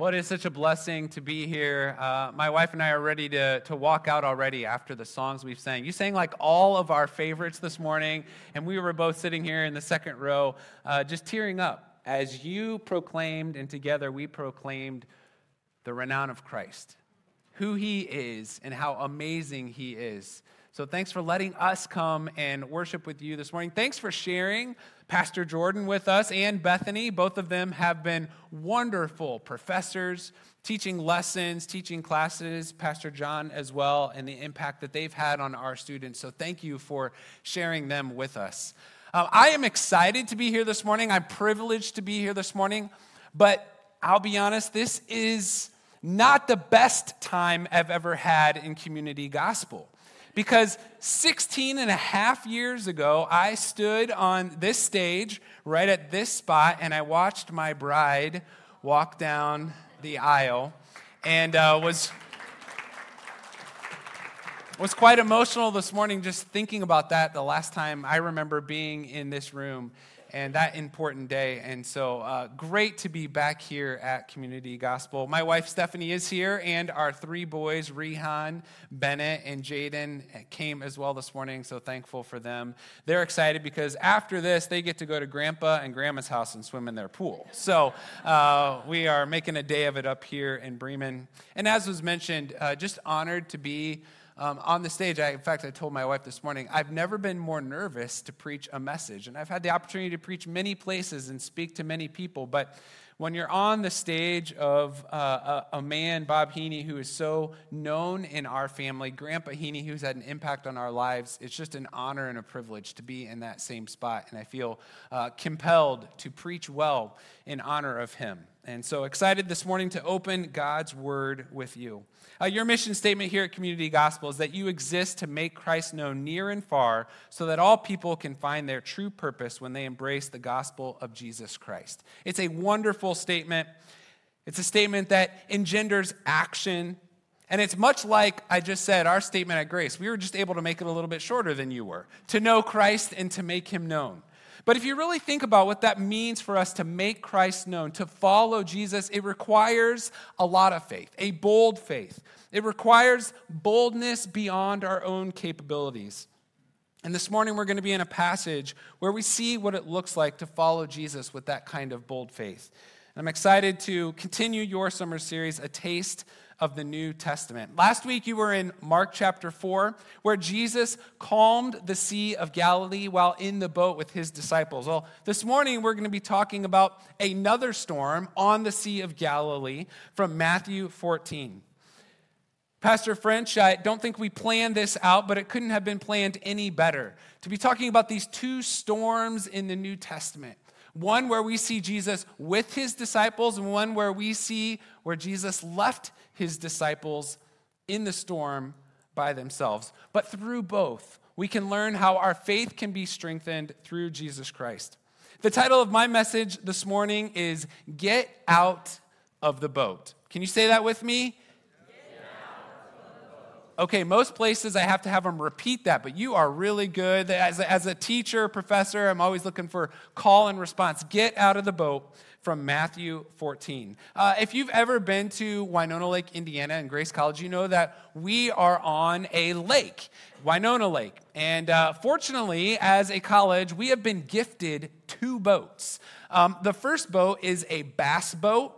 Well, it is such a blessing to be here. Uh, my wife and I are ready to, to walk out already after the songs we've sang. You sang like all of our favorites this morning, and we were both sitting here in the second row, uh, just tearing up as you proclaimed, and together we proclaimed the renown of Christ, who he is, and how amazing he is. So thanks for letting us come and worship with you this morning. Thanks for sharing Pastor Jordan with us and Bethany. Both of them have been wonderful professors, teaching lessons, teaching classes, Pastor John as well, and the impact that they've had on our students. So thank you for sharing them with us. Uh, I am excited to be here this morning. I'm privileged to be here this morning, but I'll be honest, this is not the best time I've ever had in community gospel. Because 16 and a half years ago, I stood on this stage right at this spot and I watched my bride walk down the aisle and uh, was, was quite emotional this morning just thinking about that the last time I remember being in this room and that important day. And so uh, great to be back here at Community Gospel. My wife Stephanie is here, and our three boys, Rehan, Bennett, and Jaden, came as well this morning. So thankful for them. They're excited because after this, they get to go to Grandpa and Grandma's house and swim in their pool. So uh, we are making a day of it up here in Bremen. And as was mentioned, uh, just honored to be um, on the stage, I, in fact, I told my wife this morning, I've never been more nervous to preach a message. And I've had the opportunity to preach many places and speak to many people. But when you're on the stage of uh, a, a, man, Bob Heaney, who is so known in our family, Grandpa Heaney, who's had an impact on our lives, it's just an honor and a privilege to be in that same spot. And I feel uh, compelled to preach well in honor of him. And so excited this morning to open God's word with you. Uh, your mission statement here at Community Gospel is that you exist to make Christ known near and far so that all people can find their true purpose when they embrace the gospel of Jesus Christ. It's a wonderful statement. It's a statement that engenders action. And it's much like I just said, our statement at Grace. We were just able to make it a little bit shorter than you were to know Christ and to make him known. But if you really think about what that means for us to make Christ known, to follow Jesus, it requires a lot of faith, a bold faith. It requires boldness beyond our own capabilities. And this morning we're going to be in a passage where we see what it looks like to follow Jesus with that kind of bold faith. And I'm excited to continue your summer series, A Taste of the New Testament. Last week, you were in Mark chapter 4, where Jesus calmed the Sea of Galilee while in the boat with his disciples. Well, this morning, we're going to be talking about another storm on the Sea of Galilee from Matthew 14. Pastor French, I don't think we planned this out, but it couldn't have been planned any better. To be talking about these two storms in the New Testament one where we see Jesus with his disciples, and one where we see where Jesus left his disciples in the storm by themselves. But through both, we can learn how our faith can be strengthened through Jesus Christ. The title of my message this morning is Get Out of the Boat. Can you say that with me? Okay, most places I have to have them repeat that, but you are really good. As a, as a teacher, professor, I'm always looking for call and response. Get out of the boat from Matthew 14. Uh, if you've ever been to Winona Lake, Indiana, and Grace College, you know that we are on a lake, Winona Lake. And uh, fortunately, as a college, we have been gifted two boats. Um, the first boat is a bass boat.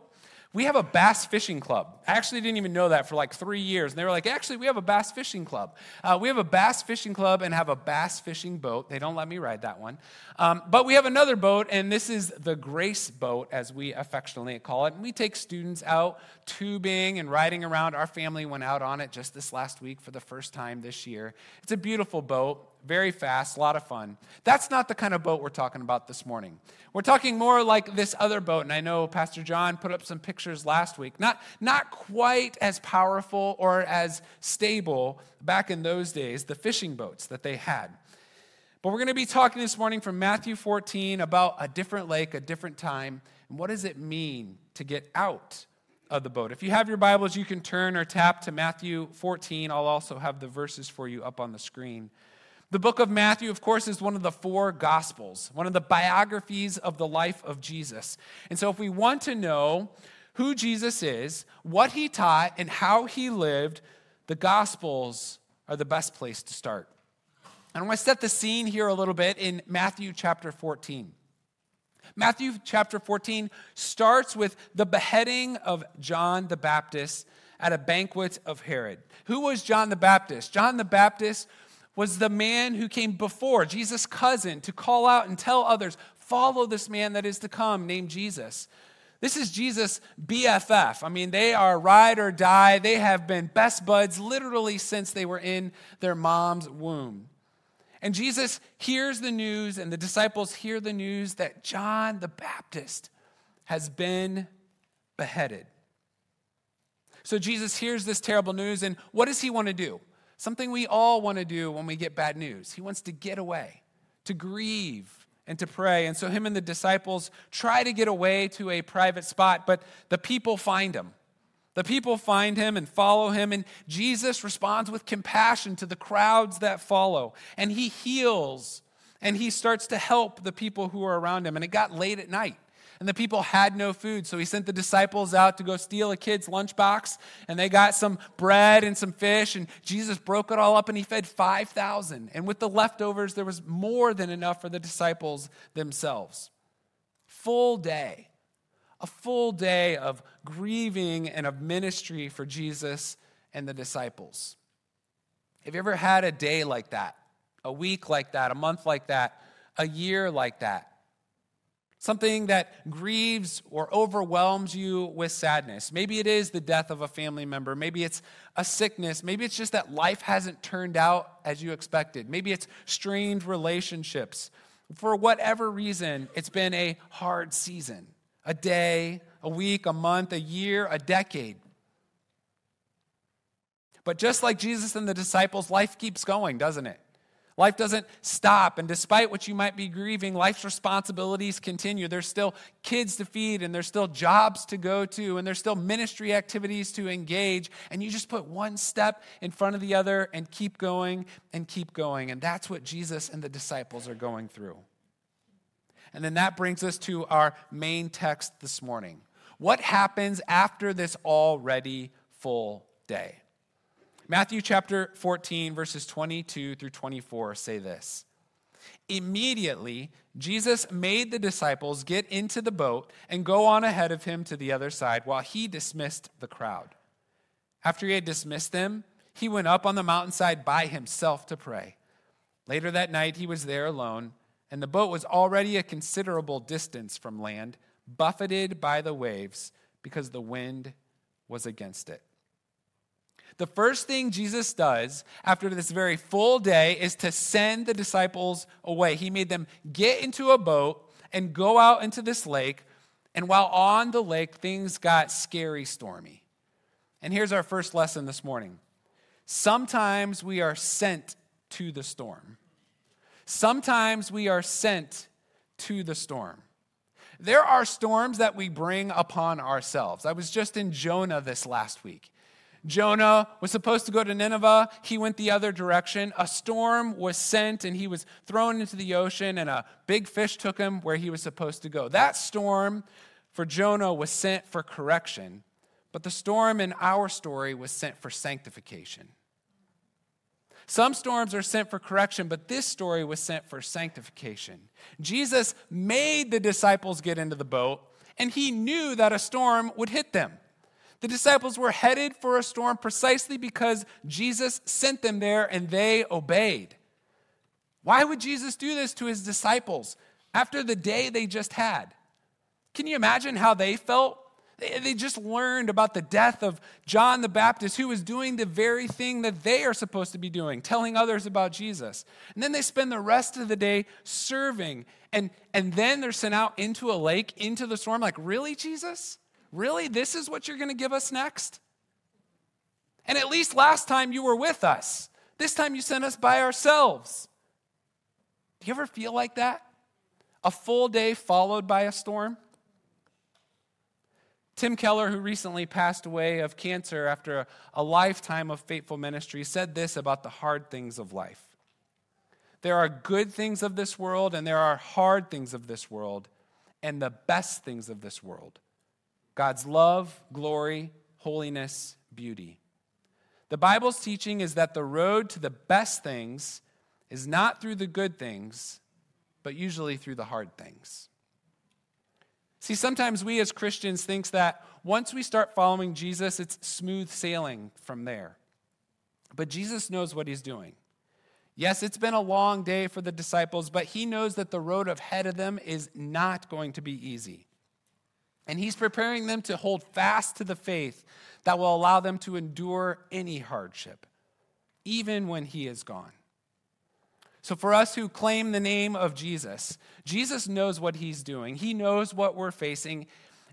We have a bass fishing club. I actually didn't even know that for like three years. And they were like, actually, we have a bass fishing club. Uh, we have a bass fishing club and have a bass fishing boat. They don't let me ride that one. Um, but we have another boat, and this is the Grace Boat, as we affectionately call it. And we take students out tubing and riding around. Our family went out on it just this last week for the first time this year. It's a beautiful boat very fast, a lot of fun. That's not the kind of boat we're talking about this morning. We're talking more like this other boat, and I know Pastor John put up some pictures last week. Not, not quite as powerful or as stable back in those days, the fishing boats that they had. But we're going to be talking this morning from Matthew 14 about a different lake, a different time, and what does it mean to get out of the boat. If you have your Bibles, you can turn or tap to Matthew 14. I'll also have the verses for you up on the screen. The book of Matthew, of course, is one of the four gospels, one of the biographies of the life of Jesus. And so, if we want to know who Jesus is, what he taught, and how he lived, the gospels are the best place to start. And I want to set the scene here a little bit in Matthew chapter 14. Matthew chapter 14 starts with the beheading of John the Baptist at a banquet of Herod. Who was John the Baptist? John the Baptist was the man who came before, Jesus' cousin, to call out and tell others, follow this man that is to come, named Jesus. This is Jesus' BFF. I mean, they are ride or die. They have been best buds literally since they were in their mom's womb. And Jesus hears the news, and the disciples hear the news that John the Baptist has been beheaded. So Jesus hears this terrible news, and what does he want to do? Something we all want to do when we get bad news. He wants to get away, to grieve, and to pray. And so him and the disciples try to get away to a private spot, but the people find him. The people find him and follow him, and Jesus responds with compassion to the crowds that follow. And he heals and he starts to help the people who are around him. And it got late at night and the people had no food. So he sent the disciples out to go steal a kid's lunchbox, and they got some bread and some fish, and Jesus broke it all up and he fed 5,000. And with the leftovers, there was more than enough for the disciples themselves. Full day, a full day of grieving and of ministry for Jesus and the disciples. Have you ever had a day like that, a week like that, a month like that, a year like that? Something that grieves or overwhelms you with sadness. Maybe it is the death of a family member. Maybe it's a sickness. Maybe it's just that life hasn't turned out as you expected. Maybe it's strained relationships. For whatever reason, it's been a hard season a day, a week, a month, a year, a decade. But just like Jesus and the disciples, life keeps going, doesn't it? Life doesn't stop. And despite what you might be grieving, life's responsibilities continue. There's still kids to feed, and there's still jobs to go to, and there's still ministry activities to engage. And you just put one step in front of the other and keep going and keep going. And that's what Jesus and the disciples are going through. And then that brings us to our main text this morning. What happens after this already full day? Matthew chapter 14, verses 22 through 24 say this Immediately, Jesus made the disciples get into the boat and go on ahead of him to the other side while he dismissed the crowd. After he had dismissed them, he went up on the mountainside by himself to pray. Later that night, he was there alone, and the boat was already a considerable distance from land, buffeted by the waves because the wind was against it. The first thing Jesus does after this very full day is to send the disciples away. He made them get into a boat and go out into this lake. And while on the lake, things got scary stormy. And here's our first lesson this morning sometimes we are sent to the storm. Sometimes we are sent to the storm. There are storms that we bring upon ourselves. I was just in Jonah this last week. Jonah was supposed to go to Nineveh. He went the other direction. A storm was sent and he was thrown into the ocean, and a big fish took him where he was supposed to go. That storm for Jonah was sent for correction, but the storm in our story was sent for sanctification. Some storms are sent for correction, but this story was sent for sanctification. Jesus made the disciples get into the boat, and he knew that a storm would hit them. The disciples were headed for a storm precisely because Jesus sent them there and they obeyed. Why would Jesus do this to his disciples after the day they just had? Can you imagine how they felt? They just learned about the death of John the Baptist, who was doing the very thing that they are supposed to be doing, telling others about Jesus. And then they spend the rest of the day serving. And, and then they're sent out into a lake, into the storm. Like, really, Jesus? Really? This is what you're going to give us next? And at least last time you were with us. This time you sent us by ourselves. Do you ever feel like that? A full day followed by a storm? Tim Keller, who recently passed away of cancer after a, lifetime of faithful ministry, said this about the hard things of life. There are good things of this world, and there are hard things of this world, and the best things of this world God's love, glory, holiness, beauty. The Bible's teaching is that the road to the best things is not through the good things, but usually through the hard things. See, sometimes we as Christians think that once we start following Jesus, it's smooth sailing from there. But Jesus knows what he's doing. Yes, it's been a long day for the disciples, but he knows that the road ahead of them is not going to be easy. And he's preparing them to hold fast to the faith that will allow them to endure any hardship, even when he is gone. So, for us who claim the name of Jesus, Jesus knows what he's doing. He knows what we're facing,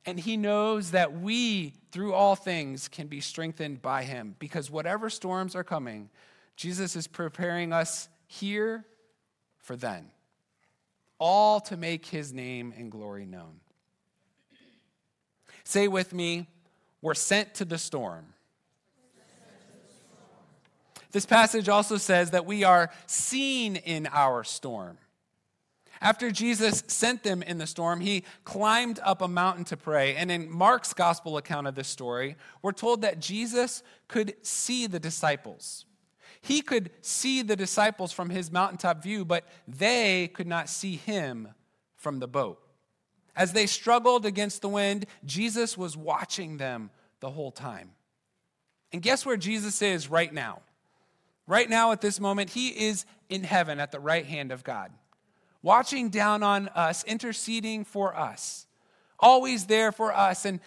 and he knows that we, through all things, can be strengthened by him. Because whatever storms are coming, Jesus is preparing us here for then, all to make his name and glory known. Say with me, we're sent to the storm. This passage also says that we are seen in our storm. After Jesus sent them in the storm, he climbed up a mountain to pray. And in Mark's gospel account of this story, we're told that Jesus could see the disciples. He could see the disciples from his mountaintop view, but they could not see him from the boat. As they struggled against the wind, Jesus was watching them the whole time. And guess where Jesus is right now? Right now, at this moment, he is in heaven at the right hand of God, watching down on us, interceding for us, always there for us. And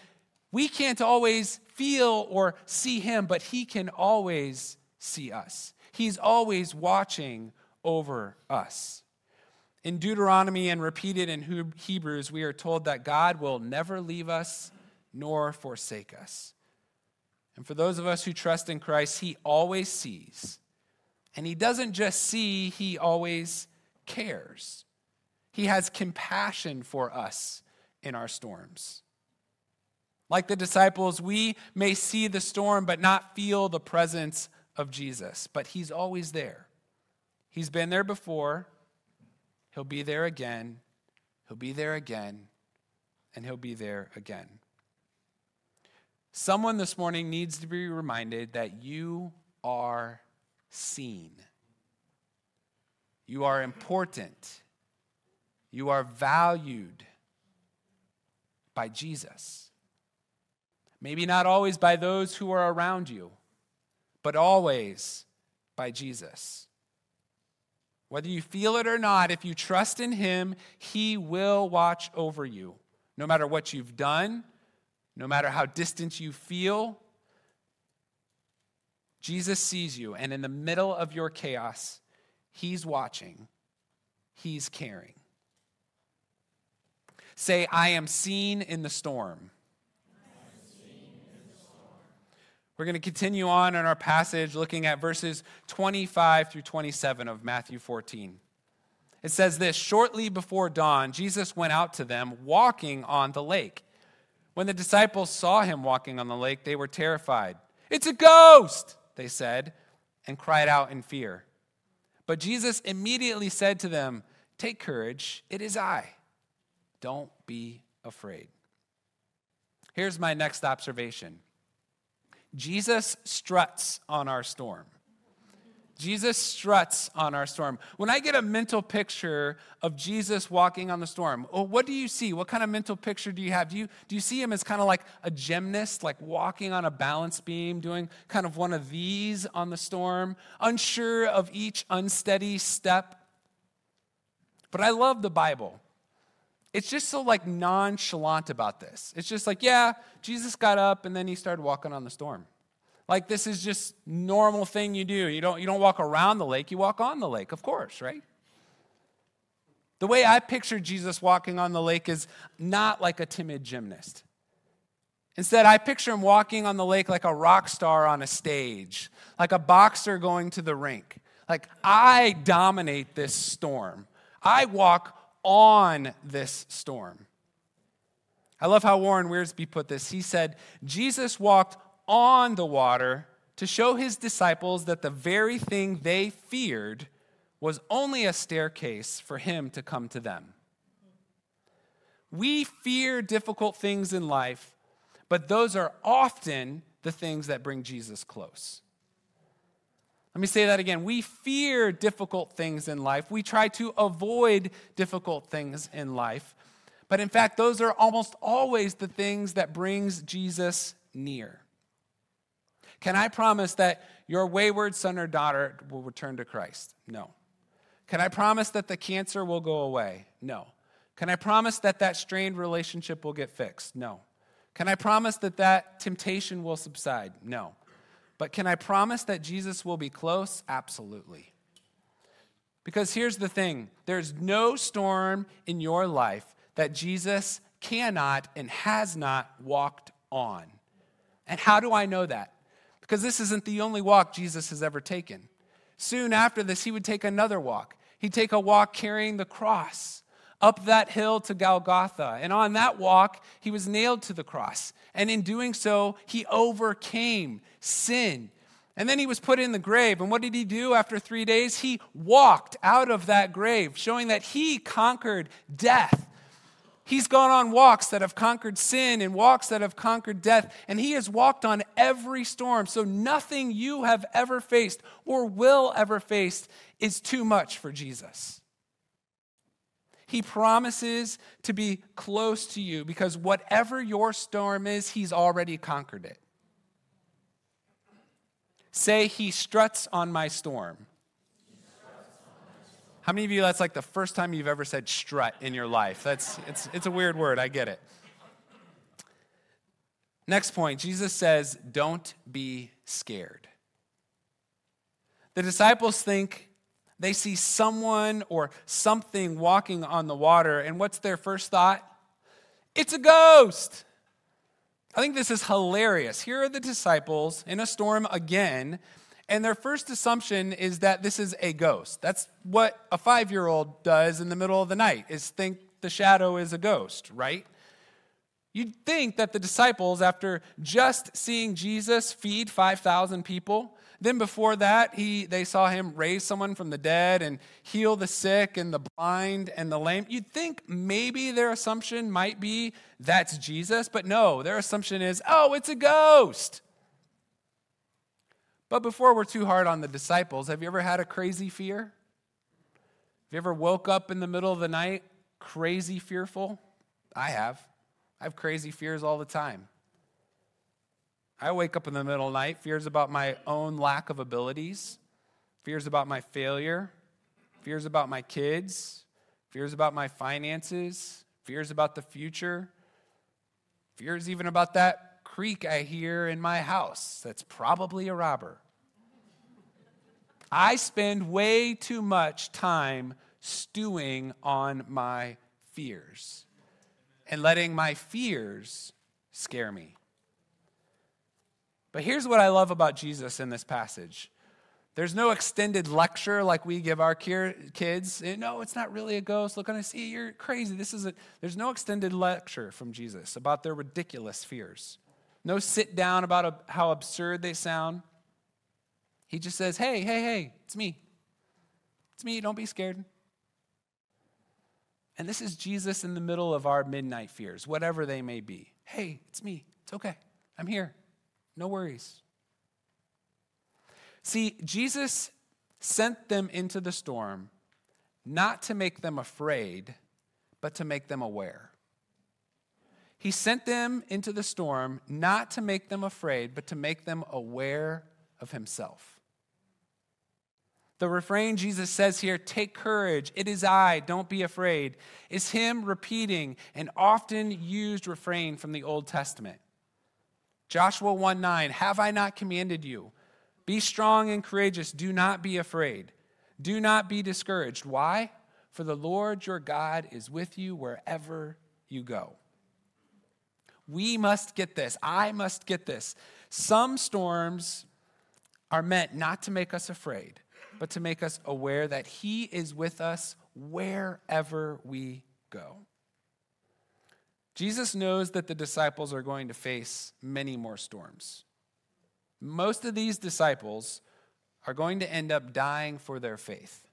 we can't always feel or see him, but he can always see us. He's always watching over us. In Deuteronomy and repeated in Hebrews, we are told that God will never leave us nor forsake us. And for those of us who trust in Christ, He always sees. And He doesn't just see, He always cares. He has compassion for us in our storms. Like the disciples, we may see the storm but not feel the presence of Jesus, but He's always there. He's been there before, He'll be there again, He'll be there again, and He'll be there again. Someone this morning needs to be reminded that you are seen. You are important. You are valued by Jesus. Maybe not always by those who are around you, but always by Jesus. Whether you feel it or not, if you trust in Him, He will watch over you. No matter what you've done, no matter how distant you feel, Jesus sees you, and in the middle of your chaos, He's watching, He's caring. Say, I am seen in the storm. We're going to continue on in our passage looking at verses 25 through 27 of Matthew 14. It says this Shortly before dawn, Jesus went out to them walking on the lake. When the disciples saw him walking on the lake, they were terrified. It's a ghost, they said, and cried out in fear. But Jesus immediately said to them, Take courage, it is I. Don't be afraid. Here's my next observation Jesus struts on our storm. Jesus struts on our storm. When I get a mental picture of Jesus walking on the storm, well, what do you see? What kind of mental picture do you have? Do you, do you see him as kind of like a gymnast, like walking on a balance beam, doing kind of one of these on the storm, unsure of each unsteady step? But I love the Bible. It's just so like nonchalant about this. It's just like, yeah, Jesus got up and then he started walking on the storm. Like this is just normal thing you do. You don't, you don't walk around the lake, you walk on the lake, of course, right? The way I picture Jesus walking on the lake is not like a timid gymnast. Instead, I picture him walking on the lake like a rock star on a stage, like a boxer going to the rink. Like, I dominate this storm. I walk on this storm. I love how Warren Wiersbe put this. He said, Jesus walked on the water to show his disciples that the very thing they feared was only a staircase for him to come to them. We fear difficult things in life, but those are often the things that bring Jesus close. Let me say that again. We fear difficult things in life. We try to avoid difficult things in life. But in fact, those are almost always the things that brings Jesus near. Can I promise that your wayward son or daughter will return to Christ? No. Can I promise that the cancer will go away? No. Can I promise that that strained relationship will get fixed? No. Can I promise that that temptation will subside? No. But can I promise that Jesus will be close? Absolutely. Because here's the thing there's no storm in your life that Jesus cannot and has not walked on. And how do I know that? because this isn't the only walk Jesus has ever taken. Soon after this, he would take another walk. He'd take a walk carrying the cross up that hill to Golgotha. And on that walk, he was nailed to the cross. And in doing so, he overcame sin. And then he was put in the grave. And what did he do after three days? He walked out of that grave, showing that he conquered death. He's gone on walks that have conquered sin and walks that have conquered death, and he has walked on every storm. So nothing you have ever faced or will ever face is too much for Jesus. He promises to be close to you because whatever your storm is, he's already conquered it. Say, He struts on my storm. How many of you, that's like the first time you've ever said strut in your life? That's, it's, it's a weird word, I get it. Next point, Jesus says, don't be scared. The disciples think they see someone or something walking on the water, and what's their first thought? It's a ghost. I think this is hilarious. Here are the disciples in a storm again, and their first assumption is that this is a ghost. That's what a five year old does in the middle of the night, is think the shadow is a ghost, right? You'd think that the disciples, after just seeing Jesus feed 5,000 people, then before that, he, they saw him raise someone from the dead and heal the sick and the blind and the lame. You'd think maybe their assumption might be that's Jesus, but no, their assumption is, oh, it's a ghost. But before we're too hard on the disciples, have you ever had a crazy fear? Have you ever woke up in the middle of the night crazy fearful? I have. I have crazy fears all the time. I wake up in the middle of the night, fears about my own lack of abilities, fears about my failure, fears about my kids, fears about my finances, fears about the future, fears even about that creak I hear in my house that's probably a robber. I spend way too much time stewing on my fears and letting my fears scare me. But here's what I love about Jesus in this passage. There's no extended lecture like we give our kids. No, it's not really a ghost. Look, I see you're crazy. This is a. There's no extended lecture from Jesus about their ridiculous fears. No sit down about a, how absurd they sound. He just says, Hey, hey, hey, it's me. It's me. Don't be scared. And this is Jesus in the middle of our midnight fears, whatever they may be. Hey, it's me. It's okay. I'm here. No worries. See, Jesus sent them into the storm not to make them afraid, but to make them aware. He sent them into the storm not to make them afraid, but to make them aware of himself. The refrain Jesus says here, take courage, it is I, don't be afraid, is him repeating an often used refrain from the Old Testament. Joshua 1 9, have I not commanded you? Be strong and courageous. Do not be afraid. Do not be discouraged. Why? For the Lord your God is with you wherever you go. We must get this. I must get this. Some storms are meant not to make us afraid, but to make us aware that He is with us wherever we go. Jesus knows that the disciples are going to face many more storms. Most of these disciples are going to end up dying for their faith.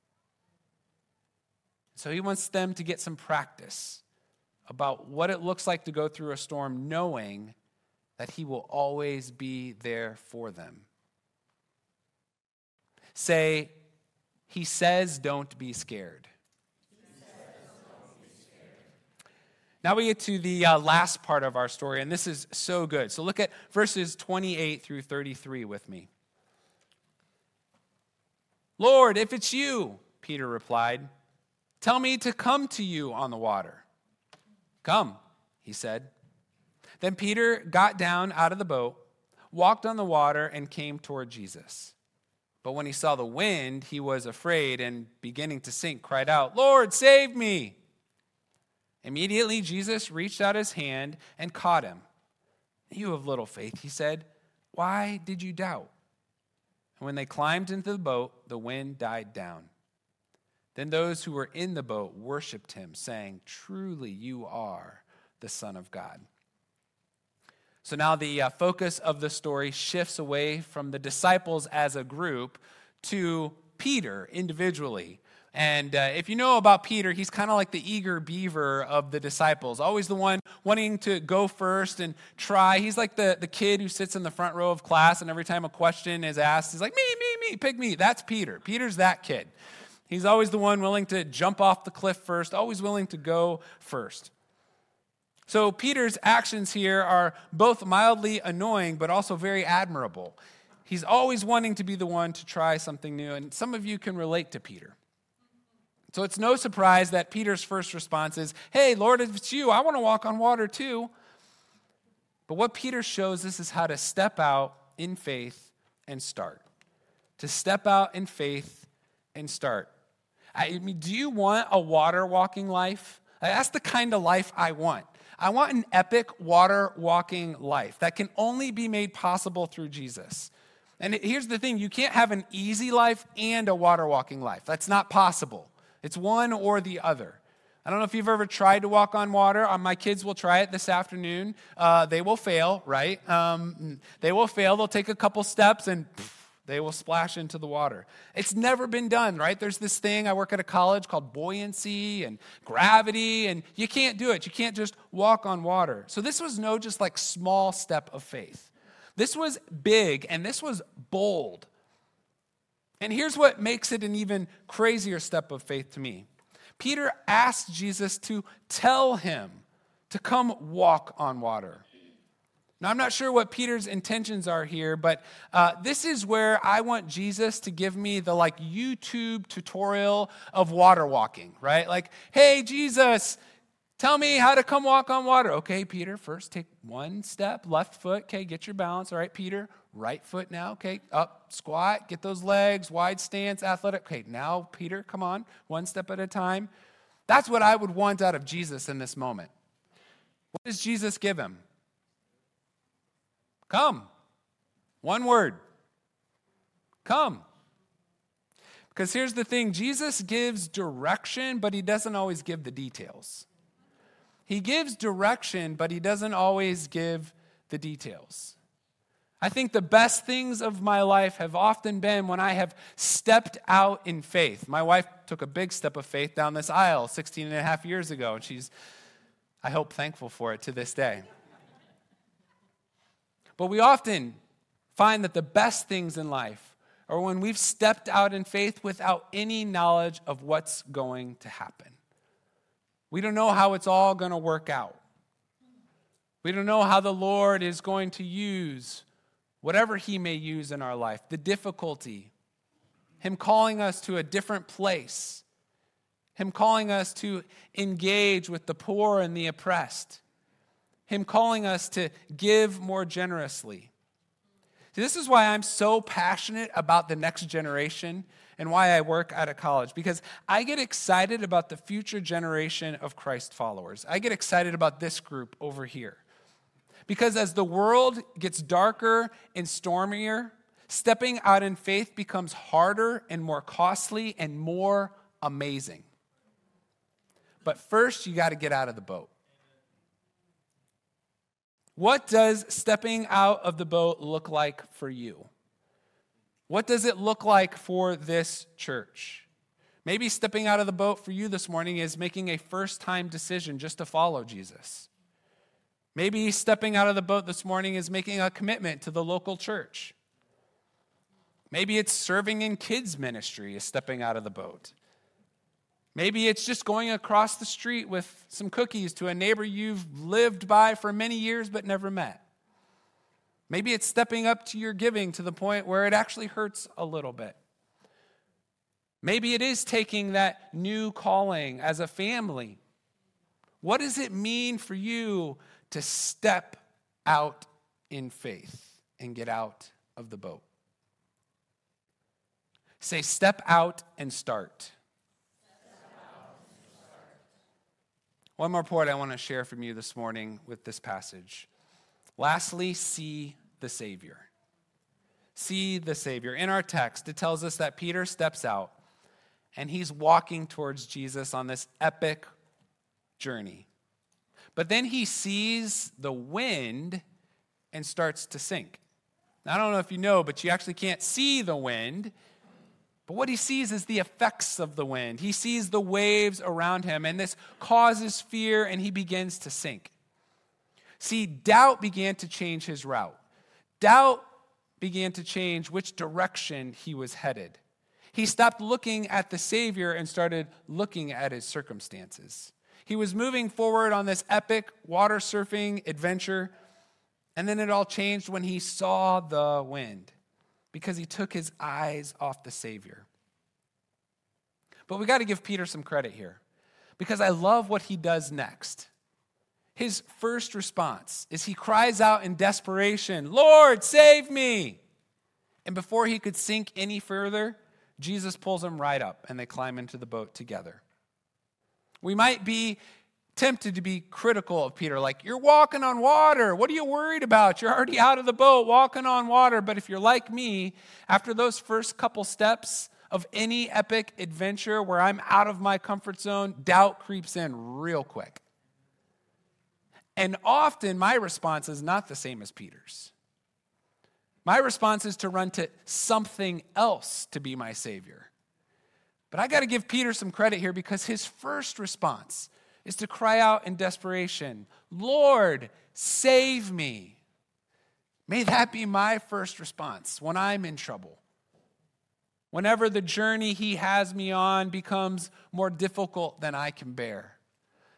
So he wants them to get some practice about what it looks like to go through a storm, knowing that he will always be there for them. Say, he says, don't be scared. Now we get to the uh, last part of our story, and this is so good. So look at verses 28 through 33 with me. Lord, if it's you, Peter replied, tell me to come to you on the water. Come, he said. Then Peter got down out of the boat, walked on the water, and came toward Jesus. But when he saw the wind, he was afraid and beginning to sink, cried out, Lord, save me! Immediately, Jesus reached out his hand and caught him. You have little faith, he said. Why did you doubt? And when they climbed into the boat, the wind died down. Then those who were in the boat worshiped him, saying, Truly, you are the Son of God. So now the uh, focus of the story shifts away from the disciples as a group to Peter individually. And uh, if you know about Peter, he's kind of like the eager beaver of the disciples, always the one wanting to go first and try. He's like the, the kid who sits in the front row of class, and every time a question is asked, he's like, me, me, me, pick me. That's Peter. Peter's that kid. He's always the one willing to jump off the cliff first, always willing to go first. So Peter's actions here are both mildly annoying, but also very admirable. He's always wanting to be the one to try something new, and some of you can relate to Peter. So it's no surprise that Peter's first response is, Hey, Lord, if it's you, I want to walk on water too. But what Peter shows us is how to step out in faith and start. To step out in faith and start. I mean, do you want a water walking life? That's the kind of life I want. I want an epic water walking life that can only be made possible through Jesus. And here's the thing you can't have an easy life and a water walking life. That's not possible. It's one or the other. I don't know if you've ever tried to walk on water. Uh, my kids will try it this afternoon. Uh, they will fail, right? Um, they will fail. They'll take a couple steps and pff, they will splash into the water. It's never been done, right? There's this thing, I work at a college called buoyancy and gravity, and you can't do it. You can't just walk on water. So this was no just like small step of faith. This was big and this was bold. And here's what makes it an even crazier step of faith to me Peter asked Jesus to tell him to come walk on water. Now, I'm not sure what Peter's intentions are here, but uh, this is where I want Jesus to give me the like YouTube tutorial of water walking, right? Like, hey, Jesus, tell me how to come walk on water. Okay, Peter, first take one step, left foot. Okay, get your balance. All right, Peter, Right foot now, okay, up, squat, get those legs, wide stance, athletic. Okay, now, Peter, come on, one step at a time. That's what I would want out of Jesus in this moment. What does Jesus give him? Come. One word. Come. Because here's the thing Jesus gives direction, but he doesn't always give the details. He gives direction, but he doesn't always give the details. I think the best things of my life have often been when I have stepped out in faith. My wife took a big step of faith down this aisle 16 and a half years ago, and she's, I hope, thankful for it to this day. But we often find that the best things in life are when we've stepped out in faith without any knowledge of what's going to happen. We don't know how it's all going to work out. We don't know how the Lord is going to use whatever He may use in our life, the difficulty, Him calling us to a different place, Him calling us to engage with the poor and the oppressed, Him calling us to give more generously. See, this is why I'm so passionate about the next generation and why I work at a college, because I get excited about the future generation of Christ followers. I get excited about this group over here. Because as the world gets darker and stormier, stepping out in faith becomes harder and more costly and more amazing. But first, you got to get out of the boat. What does stepping out of the boat look like for you? What does it look like for this church? Maybe stepping out of the boat for you this morning is making a first time decision just to follow Jesus. Maybe stepping out of the boat this morning is making a commitment to the local church. Maybe it's serving in kids' ministry is stepping out of the boat. Maybe it's just going across the street with some cookies to a neighbor you've lived by for many years but never met. Maybe it's stepping up to your giving to the point where it actually hurts a little bit. Maybe it is taking that new calling as a family. What does it mean for you to step out in faith and get out of the boat. Say, step out and start. One more point I want to share from you this morning with this passage. Lastly, see the Savior. See the Savior. In our text, it tells us that Peter steps out and he's walking towards Jesus on this epic journey. But then he sees the wind and starts to sink. Now, I don't know if you know, but you actually can't see the wind. But what he sees is the effects of the wind. He sees the waves around him, and this causes fear, and he begins to sink. See, doubt began to change his route. Doubt began to change which direction he was headed. He stopped looking at the Savior and started looking at his circumstances. He was moving forward on this epic water surfing adventure, and then it all changed when he saw the wind because he took his eyes off the Savior. But we got to give Peter some credit here because I love what he does next. His first response is he cries out in desperation, Lord, save me! And before he could sink any further, Jesus pulls him right up and they climb into the boat together. We might be tempted to be critical of Peter, like, you're walking on water. What are you worried about? You're already out of the boat walking on water. But if you're like me, after those first couple steps of any epic adventure where I'm out of my comfort zone, doubt creeps in real quick. And often my response is not the same as Peter's. My response is to run to something else to be my Savior. But I got to give Peter some credit here because his first response is to cry out in desperation, Lord, save me. May that be my first response when I'm in trouble. Whenever the journey he has me on becomes more difficult than I can bear,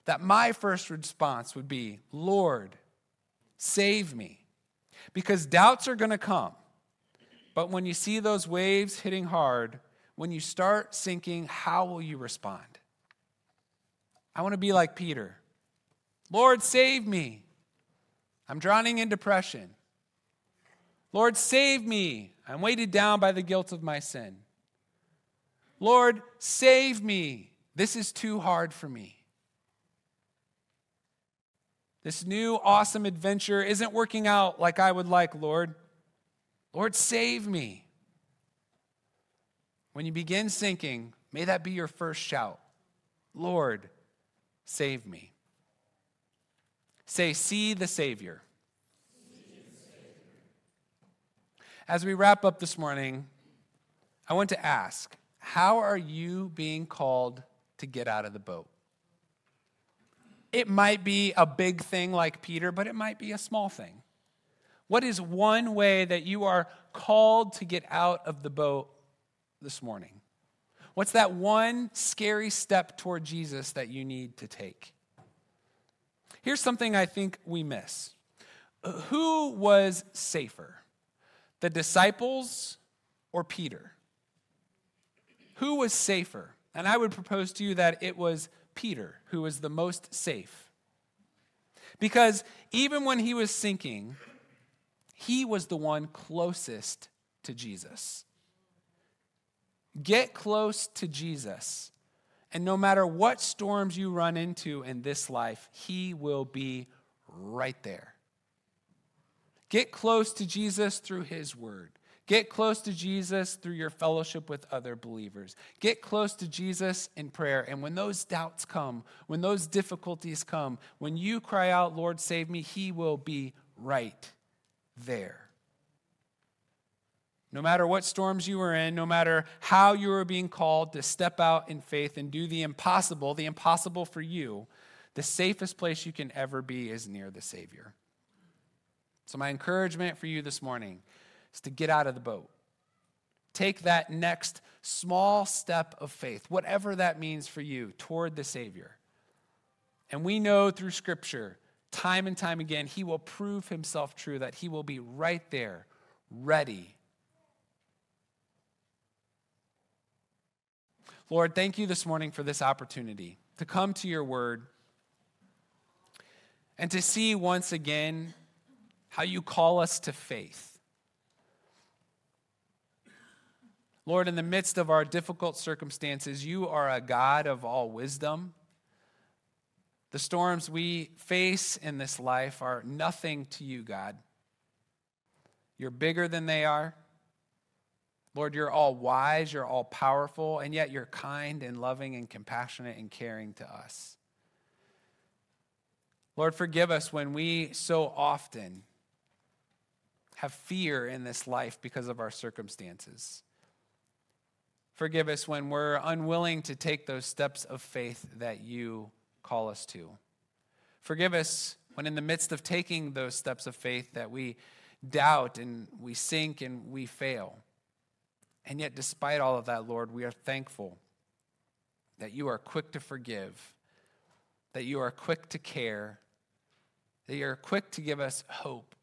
that my first response would be, Lord, save me. Because doubts are going to come. But when you see those waves hitting hard, when you start sinking, how will you respond? I want to be like Peter. Lord, save me. I'm drowning in depression. Lord, save me. I'm weighted down by the guilt of my sin. Lord, save me. This is too hard for me. This new awesome adventure isn't working out like I would like, Lord. Lord, save me. When you begin sinking, may that be your first shout Lord, save me. Say, see the Savior. As we wrap up this morning, I want to ask how are you being called to get out of the boat? It might be a big thing like Peter, but it might be a small thing. What is one way that you are called to get out of the boat this morning? What's that one scary step toward Jesus that you need to take? Here's something I think we miss. Who was safer, the disciples or Peter? Who was safer? And I would propose to you that it was Peter who was the most safe. Because even when he was sinking, he was the one closest to Jesus. Get close to Jesus. And no matter what storms you run into in this life, he will be right there. Get close to Jesus through his word. Get close to Jesus through your fellowship with other believers. Get close to Jesus in prayer. And when those doubts come, when those difficulties come, when you cry out, Lord, save me, He will be right there. No matter what storms you were in, no matter how you were being called to step out in faith and do the impossible, the impossible for you, the safest place you can ever be is near the Savior. So, my encouragement for you this morning is to get out of the boat. Take that next small step of faith, whatever that means for you, toward the Savior. And we know through Scripture, time and time again, He will prove Himself true, that He will be right there, ready. Lord, thank you this morning for this opportunity to come to your word and to see once again how you call us to faith. Lord, in the midst of our difficult circumstances, you are a God of all wisdom. The storms we face in this life are nothing to you, God. You're bigger than they are. Lord, you're all wise, you're all powerful, and yet you're kind and loving and compassionate and caring to us. Lord, forgive us when we so often have fear in this life because of our circumstances. Forgive us when we're unwilling to take those steps of faith that you call us to. Forgive us when, in the midst of taking those steps of faith, that we doubt and we sink and we fail. And yet, despite all of that, Lord, we are thankful that you are quick to forgive, that you are quick to care, that you're quick to give us hope,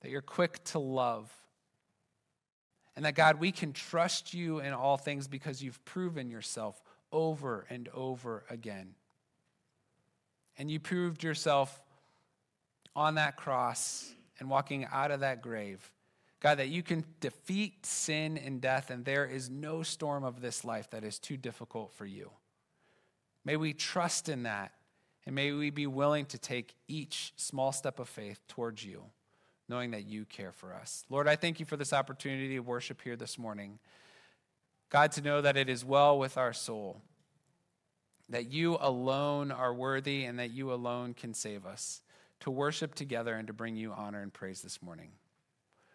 that you're quick to love. And that, God, we can trust you in all things because you've proven yourself over and over again. And you proved yourself on that cross and walking out of that grave. God, that you can defeat sin and death, and there is no storm of this life that is too difficult for you. May we trust in that, and may we be willing to take each small step of faith towards you knowing that you care for us. Lord, I thank you for this opportunity to worship here this morning. God, to know that it is well with our soul, that you alone are worthy and that you alone can save us, to worship together and to bring you honor and praise this morning.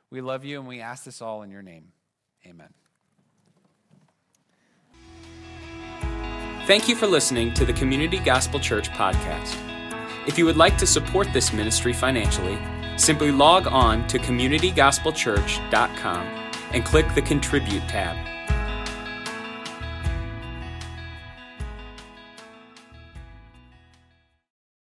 We love you and we ask this all in your name. Amen. Thank you for listening to the Community Gospel Church podcast. If you would like to support this ministry financially, Simply log on to communitygospelchurch.com and click the Contribute tab.